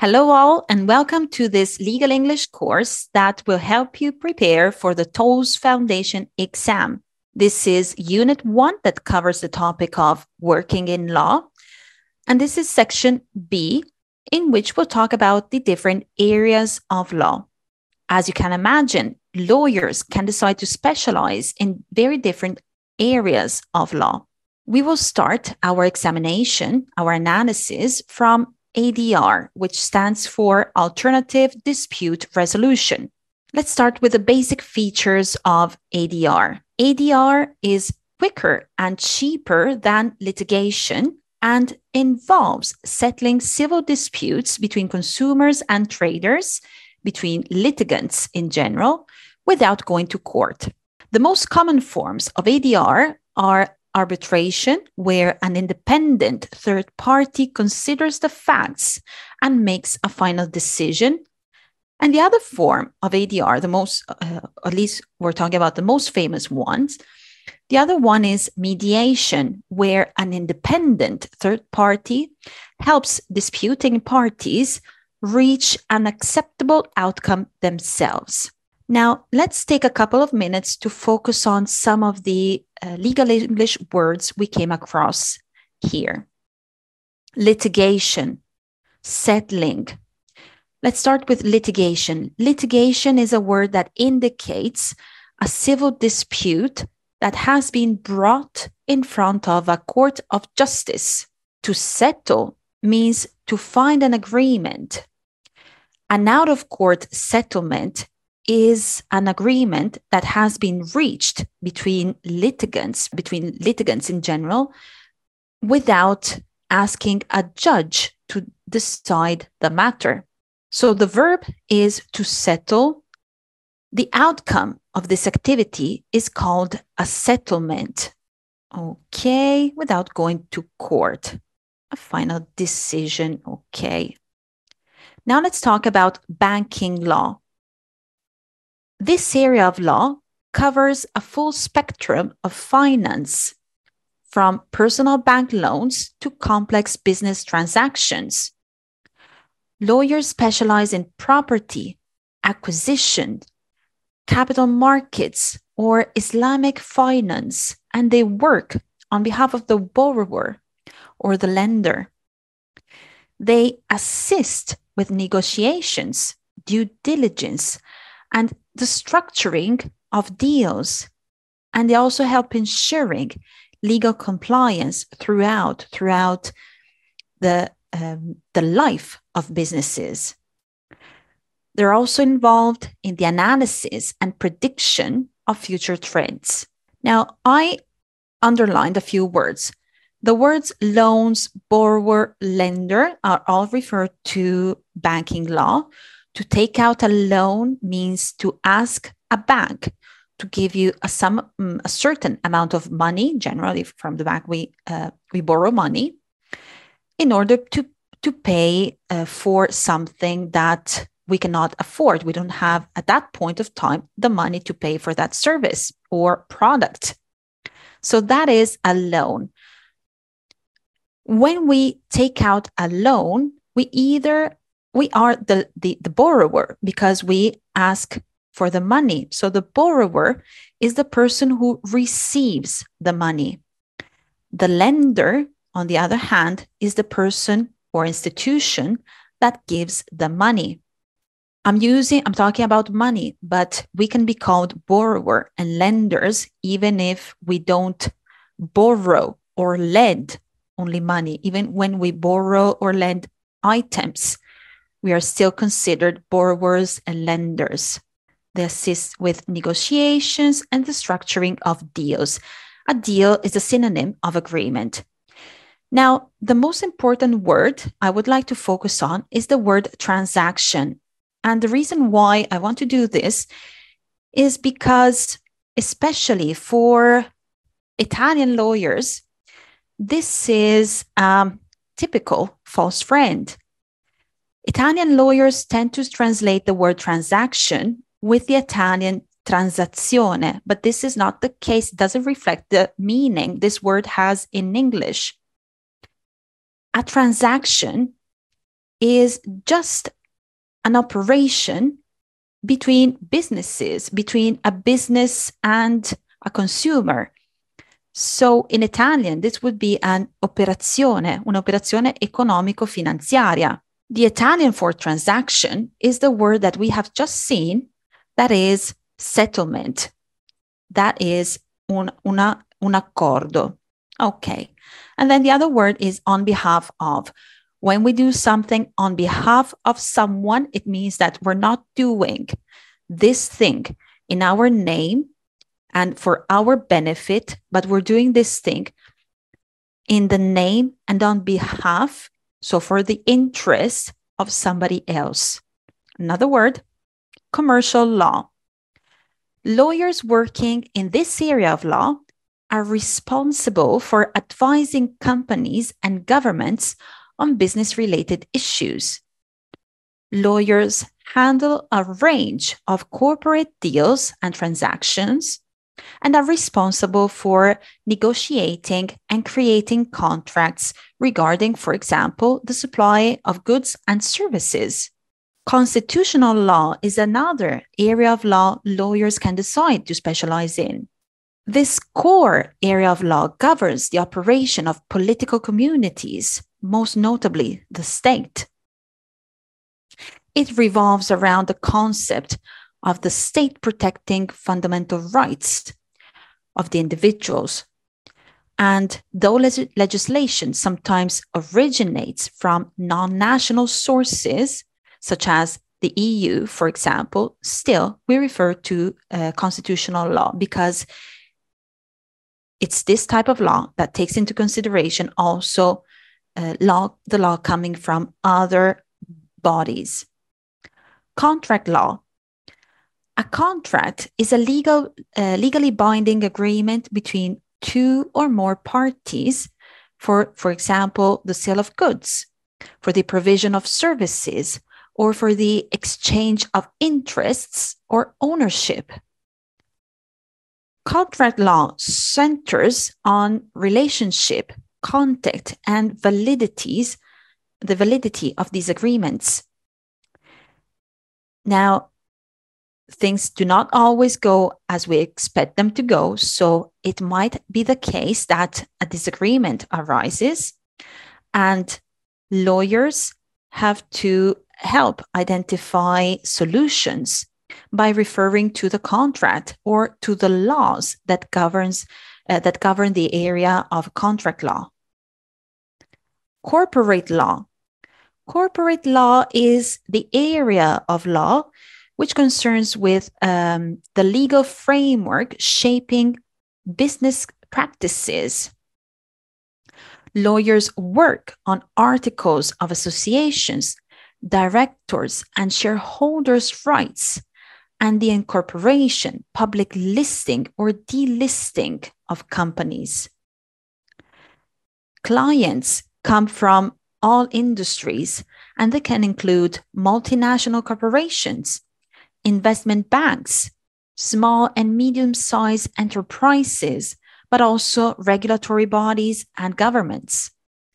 Hello, all, and welcome to this legal English course that will help you prepare for the TOLES Foundation exam. This is Unit 1 that covers the topic of working in law. And this is Section B, in which we'll talk about the different areas of law. As you can imagine, lawyers can decide to specialize in very different areas of law. We will start our examination, our analysis from ADR, which stands for Alternative Dispute Resolution. Let's start with the basic features of ADR. ADR is quicker and cheaper than litigation and involves settling civil disputes between consumers and traders, between litigants in general, without going to court. The most common forms of ADR are arbitration, where an independent third party considers the facts and makes a final decision. And the other form of ADR, the most, uh, at least we're talking about the most famous ones, the other one is mediation, where an independent third party helps disputing parties reach an acceptable outcome themselves. Now, let's take a couple of minutes to focus on some of the uh, legal English words we came across here litigation, settling. Let's start with litigation. Litigation is a word that indicates a civil dispute that has been brought in front of a court of justice. To settle means to find an agreement. An out of court settlement is an agreement that has been reached between litigants, between litigants in general, without asking a judge to decide the matter. So the verb is to settle. The outcome of this activity is called a settlement. Okay, without going to court. A final decision. Okay. Now let's talk about banking law. This area of law covers a full spectrum of finance, from personal bank loans to complex business transactions. Lawyers specialize in property, acquisition, capital markets, or Islamic finance, and they work on behalf of the borrower or the lender. They assist with negotiations, due diligence, and the structuring of deals. And they also help ensuring legal compliance throughout throughout the um, the life of businesses. They're also involved in the analysis and prediction of future trends. Now, I underlined a few words. The words loans, borrower, lender are all referred to banking law, to take out a loan means to ask a bank to give you a some mm, a certain amount of money. Generally, from the bank, we uh, we borrow money in order to to pay uh, for something that we cannot afford. We don't have at that point of time the money to pay for that service or product. So that is a loan. When we take out a loan, we either we are the, the, the borrower because we ask for the money. So the borrower is the person who receives the money. The lender, on the other hand, is the person or institution that gives the money. I'm using, I'm talking about money, but we can be called borrower and lenders even if we don't borrow or lend only money, even when we borrow or lend items we are still considered borrowers and lenders. They assist with negotiations and the structuring of deals. A deal is a synonym of agreement. Now, the most important word I would like to focus on is the word transaction. And the reason why I want to do this is because, especially for Italian lawyers, this is um, typical false friend. Italian lawyers tend to translate the word transaction with the Italian transazione, but this is not the case. It doesn't reflect the meaning this word has in English. A transaction is just an operation between businesses, between a business and a consumer. So in Italian, this would be an operazione, un'operazione economico-finanziaria. The Italian for transaction is the word that we have just seen, that is settlement. That is un, una, un accordo. Okay. And then the other word is on behalf of. When we do something on behalf of someone, it means that we're not doing this thing in our name and for our benefit, but we're doing this thing in the name and on behalf, so for the interest of somebody else. Another word, commercial law. Lawyers working in this area of law are responsible for advising companies and governments on business related issues. Lawyers handle a range of corporate deals and transactions and are responsible for negotiating and creating contracts regarding, for example, the supply of goods and services. Constitutional law is another area of law lawyers can decide to specialize in. This core area of law governs the operation of political communities, most notably the state. It revolves around the concept of the state protecting fundamental rights of the individuals. And though le- legislation sometimes originates from non national sources, such as the EU, for example, still we refer to uh, constitutional law because it's this type of law that takes into consideration also uh, law, the law coming from other bodies. Contract law. A contract is a legal, uh, legally binding agreement between two or more parties for, for example, the sale of goods, for the provision of services, or for the exchange of interests or ownership contract law centers on relationship, contact, and validities, the validity of these agreements. Now, things do not always go as we expect them to go. So it might be the case that a disagreement arises and lawyers have to help identify solutions by referring to the contract or to the laws that governs uh, that govern the area of contract law. Corporate law. Corporate law is the area of law which concerns with um, the legal framework shaping business practices. Lawyers work on articles of associations, directors, and shareholders' rights and the incorporation, public listing, or delisting of companies. Clients come from all industries, and they can include multinational corporations, investment banks, small and medium sized enterprises, but also regulatory bodies and governments.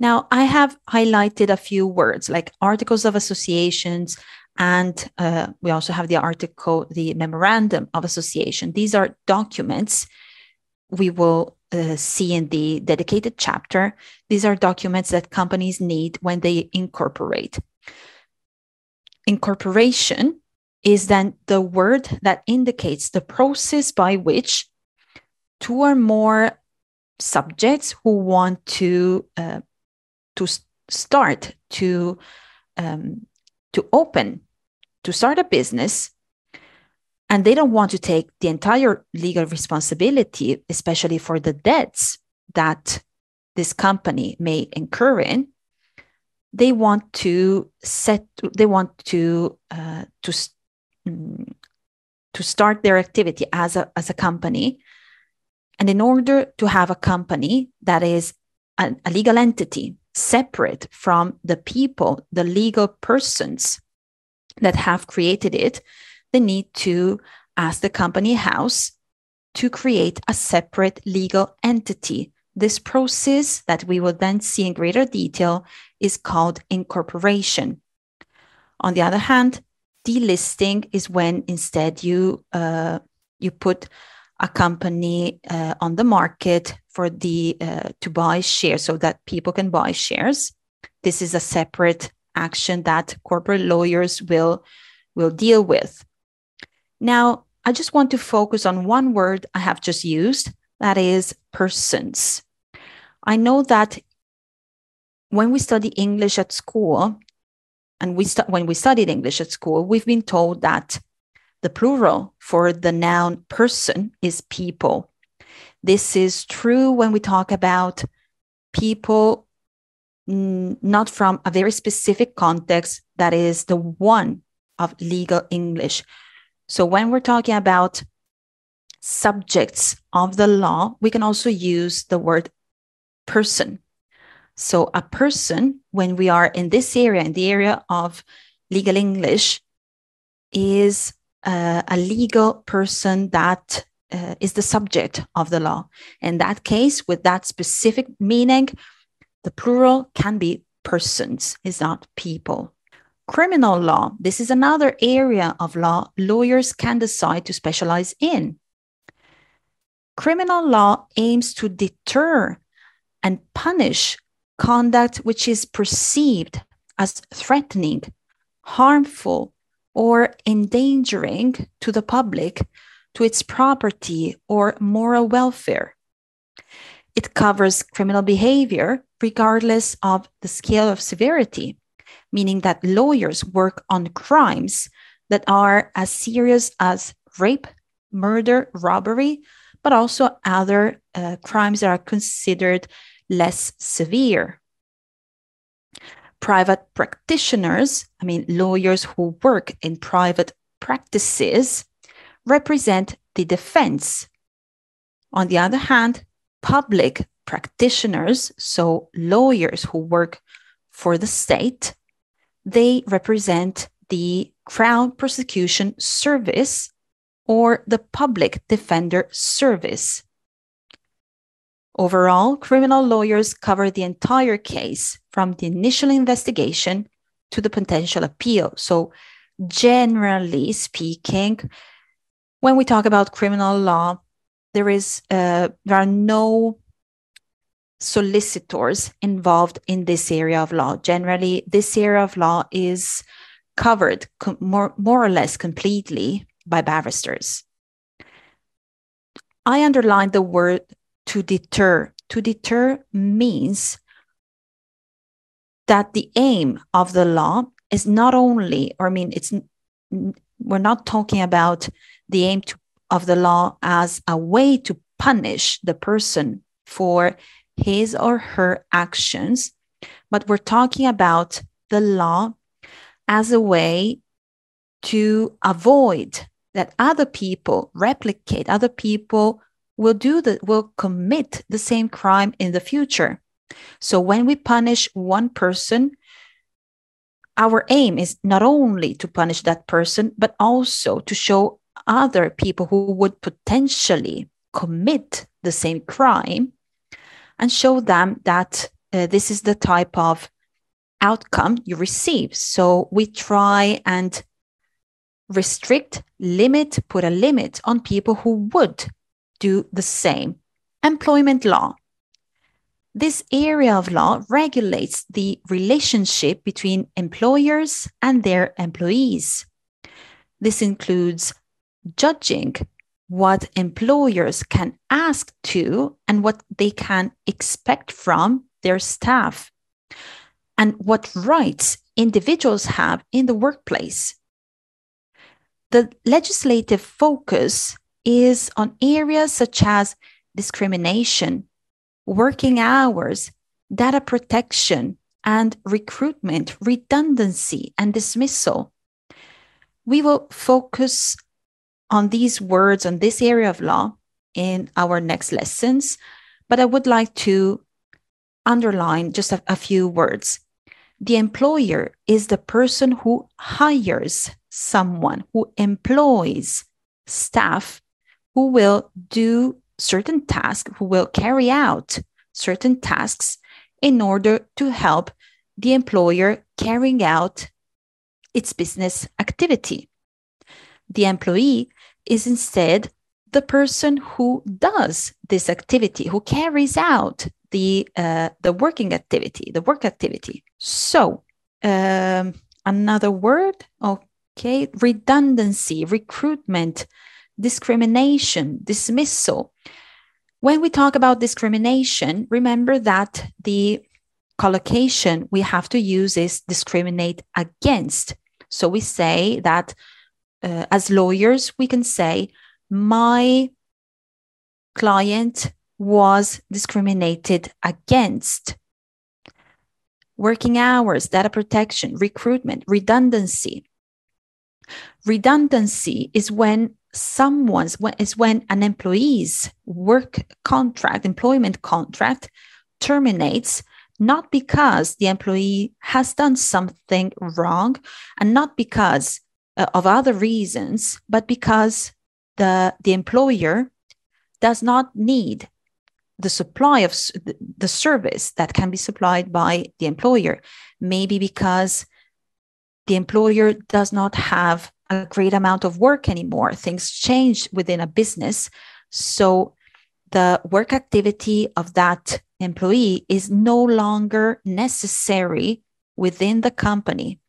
Now, I have highlighted a few words like articles of associations and uh, we also have the article, the memorandum of association. These are documents we will uh, see in the dedicated chapter. These are documents that companies need when they incorporate. Incorporation is then the word that indicates the process by which two or more subjects who want to uh, to start to um, to open to start a business and they don't want to take the entire legal responsibility, especially for the debts that this company may incur in, they want to set, they want to uh, to to start their activity as a as a company, and in order to have a company that is a, a legal entity separate from the people, the legal persons that have created it, they need to ask the company house to create a separate legal entity. This process that we will then see in greater detail is called incorporation. On the other hand, delisting is when instead you uh, you put a company uh, on the market for the uh, to buy shares so that people can buy shares. This is a separate action that corporate lawyers will will deal with. Now, I just want to focus on one word I have just used, that is persons. I know that when we study English at school, and we stu- when we studied English at school, we've been told that the plural for the noun person is people. This is true when we talk about people not from a very specific context that is the one of legal English. So when we're talking about subjects of the law, we can also use the word person. So a person, when we are in this area, in the area of legal English, is uh, a legal person that uh, is the subject of the law. In that case, with that specific meaning, the plural can be persons, is not people. Criminal law, this is another area of law lawyers can decide to specialize in. Criminal law aims to deter and punish conduct which is perceived as threatening, harmful, or endangering to the public, to its property, or moral welfare. It covers criminal behavior regardless of the scale of severity, meaning that lawyers work on crimes that are as serious as rape, murder, robbery, but also other uh, crimes that are considered less severe private practitioners, I mean, lawyers who work in private practices, represent the defense. On the other hand, public practitioners, so lawyers who work for the state, they represent the Crown Prosecution Service or the Public Defender Service. Overall, criminal lawyers cover the entire case from the initial investigation to the potential appeal. So, generally speaking, when we talk about criminal law, there is uh, there are no solicitors involved in this area of law. Generally, this area of law is covered more, more or less completely by barristers. I underlined the word to deter. To deter means that the aim of the law is not only, or I mean, it's we're not talking about the aim to, of the law as a way to punish the person for his or her actions, but we're talking about the law as a way to avoid that other people replicate, other people will do the will commit the same crime in the future. So when we punish one person, our aim is not only to punish that person, but also to show other people who would potentially commit the same crime and show them that uh, this is the type of outcome you receive. So we try and restrict, limit, put a limit on people who would do the same. Employment law. This area of law regulates the relationship between employers and their employees. This includes judging what employers can ask to and what they can expect from their staff, and what rights individuals have in the workplace. The legislative focus is on areas such as discrimination, working hours, data protection, and recruitment, redundancy, and dismissal. We will focus on these words, on this area of law in our next lessons, but I would like to underline just a, a few words. The employer is the person who hires someone, who employs staff who will do certain tasks, who will carry out certain tasks in order to help the employer carrying out its business activity. The employee is instead the person who does this activity, who carries out the uh, the working activity, the work activity. So um, another word, okay, redundancy, recruitment, discrimination, dismissal. When we talk about discrimination, remember that the collocation we have to use is discriminate against. So we say that uh, as lawyers, we can say, my client was discriminated against. Working hours, data protection, recruitment, redundancy. Redundancy is when someone's is when an employee's work contract, employment contract terminates not because the employee has done something wrong and not because uh, of other reasons, but because the, the employer does not need the supply of the service that can be supplied by the employer. Maybe because the employer does not have a great amount of work anymore. Things change within a business. So the work activity of that employee is no longer necessary within the company.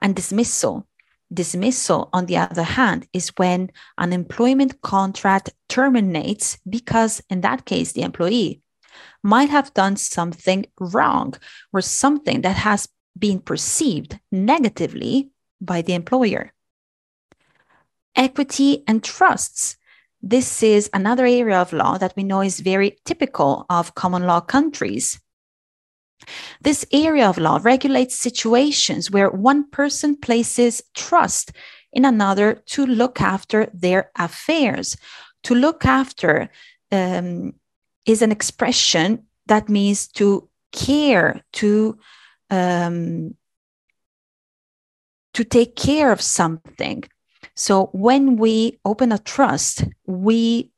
And dismissal. Dismissal, on the other hand, is when an employment contract terminates because, in that case, the employee might have done something wrong or something that has been perceived negatively by the employer. Equity and trusts this is another area of law that we know is very typical of common law countries. This area of law regulates situations where one person places trust in another to look after their affairs. To look after um, is an expression that means to care, to um, to take care of something. So when we open a trust, we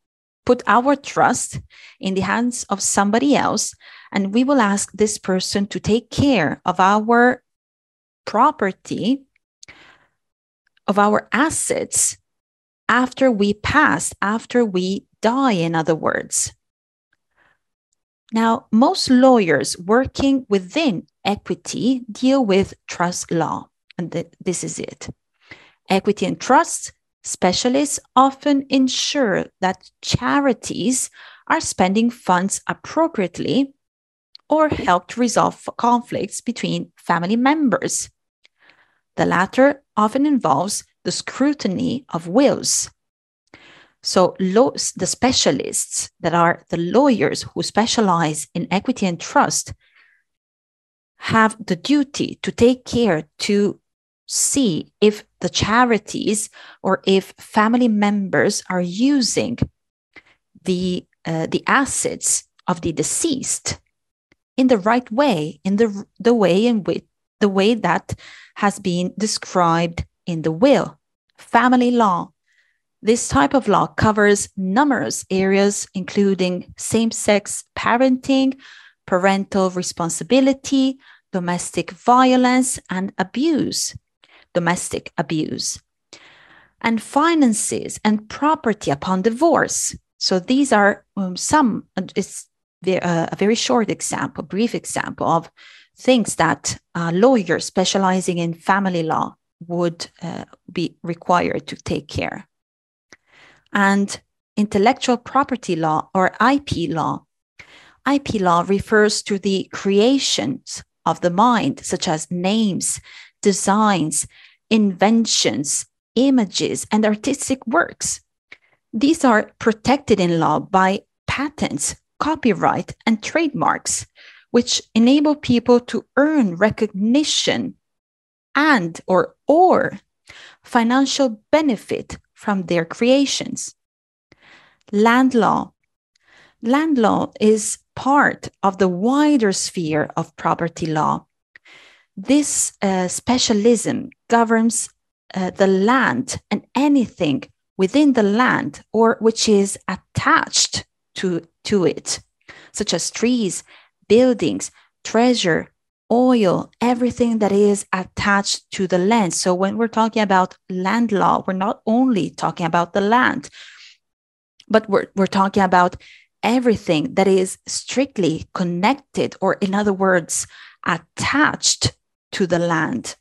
put our trust in the hands of somebody else, and we will ask this person to take care of our property, of our assets after we pass, after we die, in other words. Now, most lawyers working within equity deal with trust law, and th- this is it. Equity and trust specialists often ensure that charities are spending funds appropriately or help to resolve conflicts between family members. The latter often involves the scrutiny of wills. So, the specialists that are the lawyers who specialize in equity and trust have the duty to take care to see if the charities or if family members are using the uh, the assets of the deceased in the right way in the the way in which the way that has been described in the will. Family law. This type of law covers numerous areas including same-sex parenting parental responsibility domestic violence and abuse domestic abuse, and finances and property upon divorce. So these are um, some, it's uh, a very short example, brief example of things that a lawyer specializing in family law would uh, be required to take care. And intellectual property law or IP law. IP law refers to the creations of the mind, such as names, designs, inventions, images, and artistic works. These are protected in law by patents, copyright, and trademarks, which enable people to earn recognition and or or financial benefit from their creations. Land law. Land law is part of the wider sphere of property law this uh, specialism governs uh, the land and anything within the land or which is attached to, to it, such as trees, buildings, treasure, oil, everything that is attached to the land. So when we're talking about land law, we're not only talking about the land, but we're, we're talking about everything that is strictly connected, or in other words, attached to the land.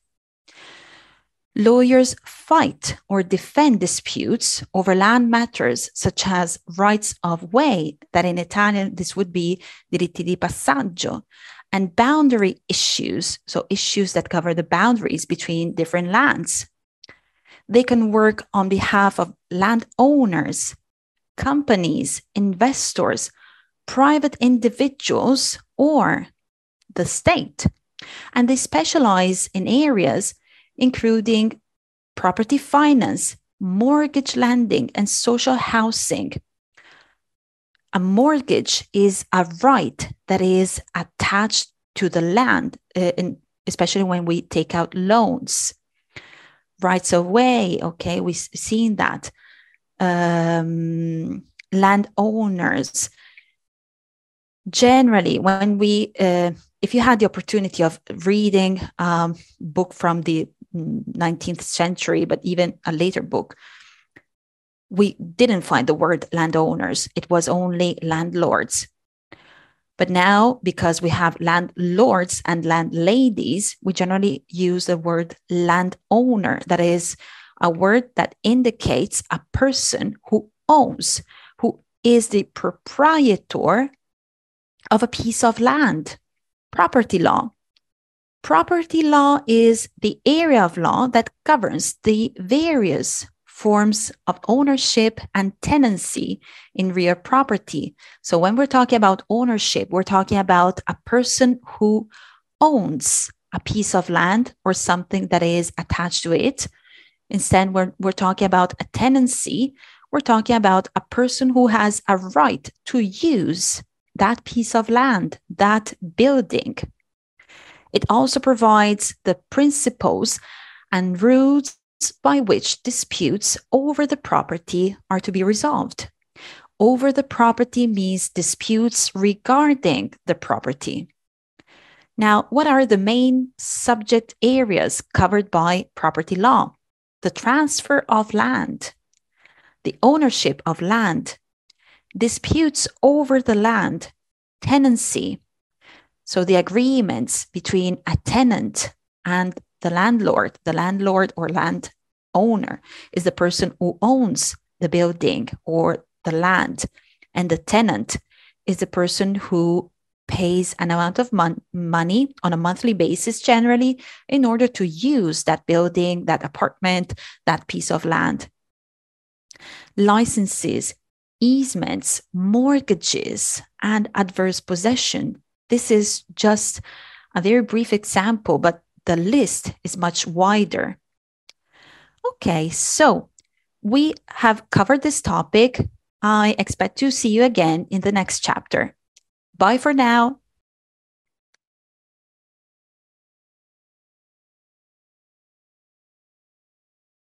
Lawyers fight or defend disputes over land matters such as rights of way, that in Italian this would be diritti di passaggio, and boundary issues, so issues that cover the boundaries between different lands. They can work on behalf of landowners, companies, investors, private individuals, or the state. And they specialize in areas including property finance, mortgage lending, and social housing. A mortgage is a right that is attached to the land, uh, especially when we take out loans. Rights of way, okay, we've seen that. Um, landowners. Generally, when we, uh, if you had the opportunity of reading a um, book from the 19th century, but even a later book, we didn't find the word landowners. It was only landlords. But now, because we have landlords and landladies, we generally use the word landowner. That is a word that indicates a person who owns, who is the proprietor of a piece of land. Property law. Property law is the area of law that governs the various forms of ownership and tenancy in real property. So, when we're talking about ownership, we're talking about a person who owns a piece of land or something that is attached to it. Instead, we're, we're talking about a tenancy. We're talking about a person who has a right to use that piece of land, that building. It also provides the principles and rules by which disputes over the property are to be resolved. Over the property means disputes regarding the property. Now, what are the main subject areas covered by property law? The transfer of land, the ownership of land, disputes over the land, tenancy, so the agreements between a tenant and the landlord, the landlord or land owner is the person who owns the building or the land. And the tenant is the person who pays an amount of mon- money on a monthly basis, generally, in order to use that building, that apartment, that piece of land. Licenses, easements, mortgages, and adverse possession this is just a very brief example, but the list is much wider. Okay, so we have covered this topic. I expect to see you again in the next chapter. Bye for now.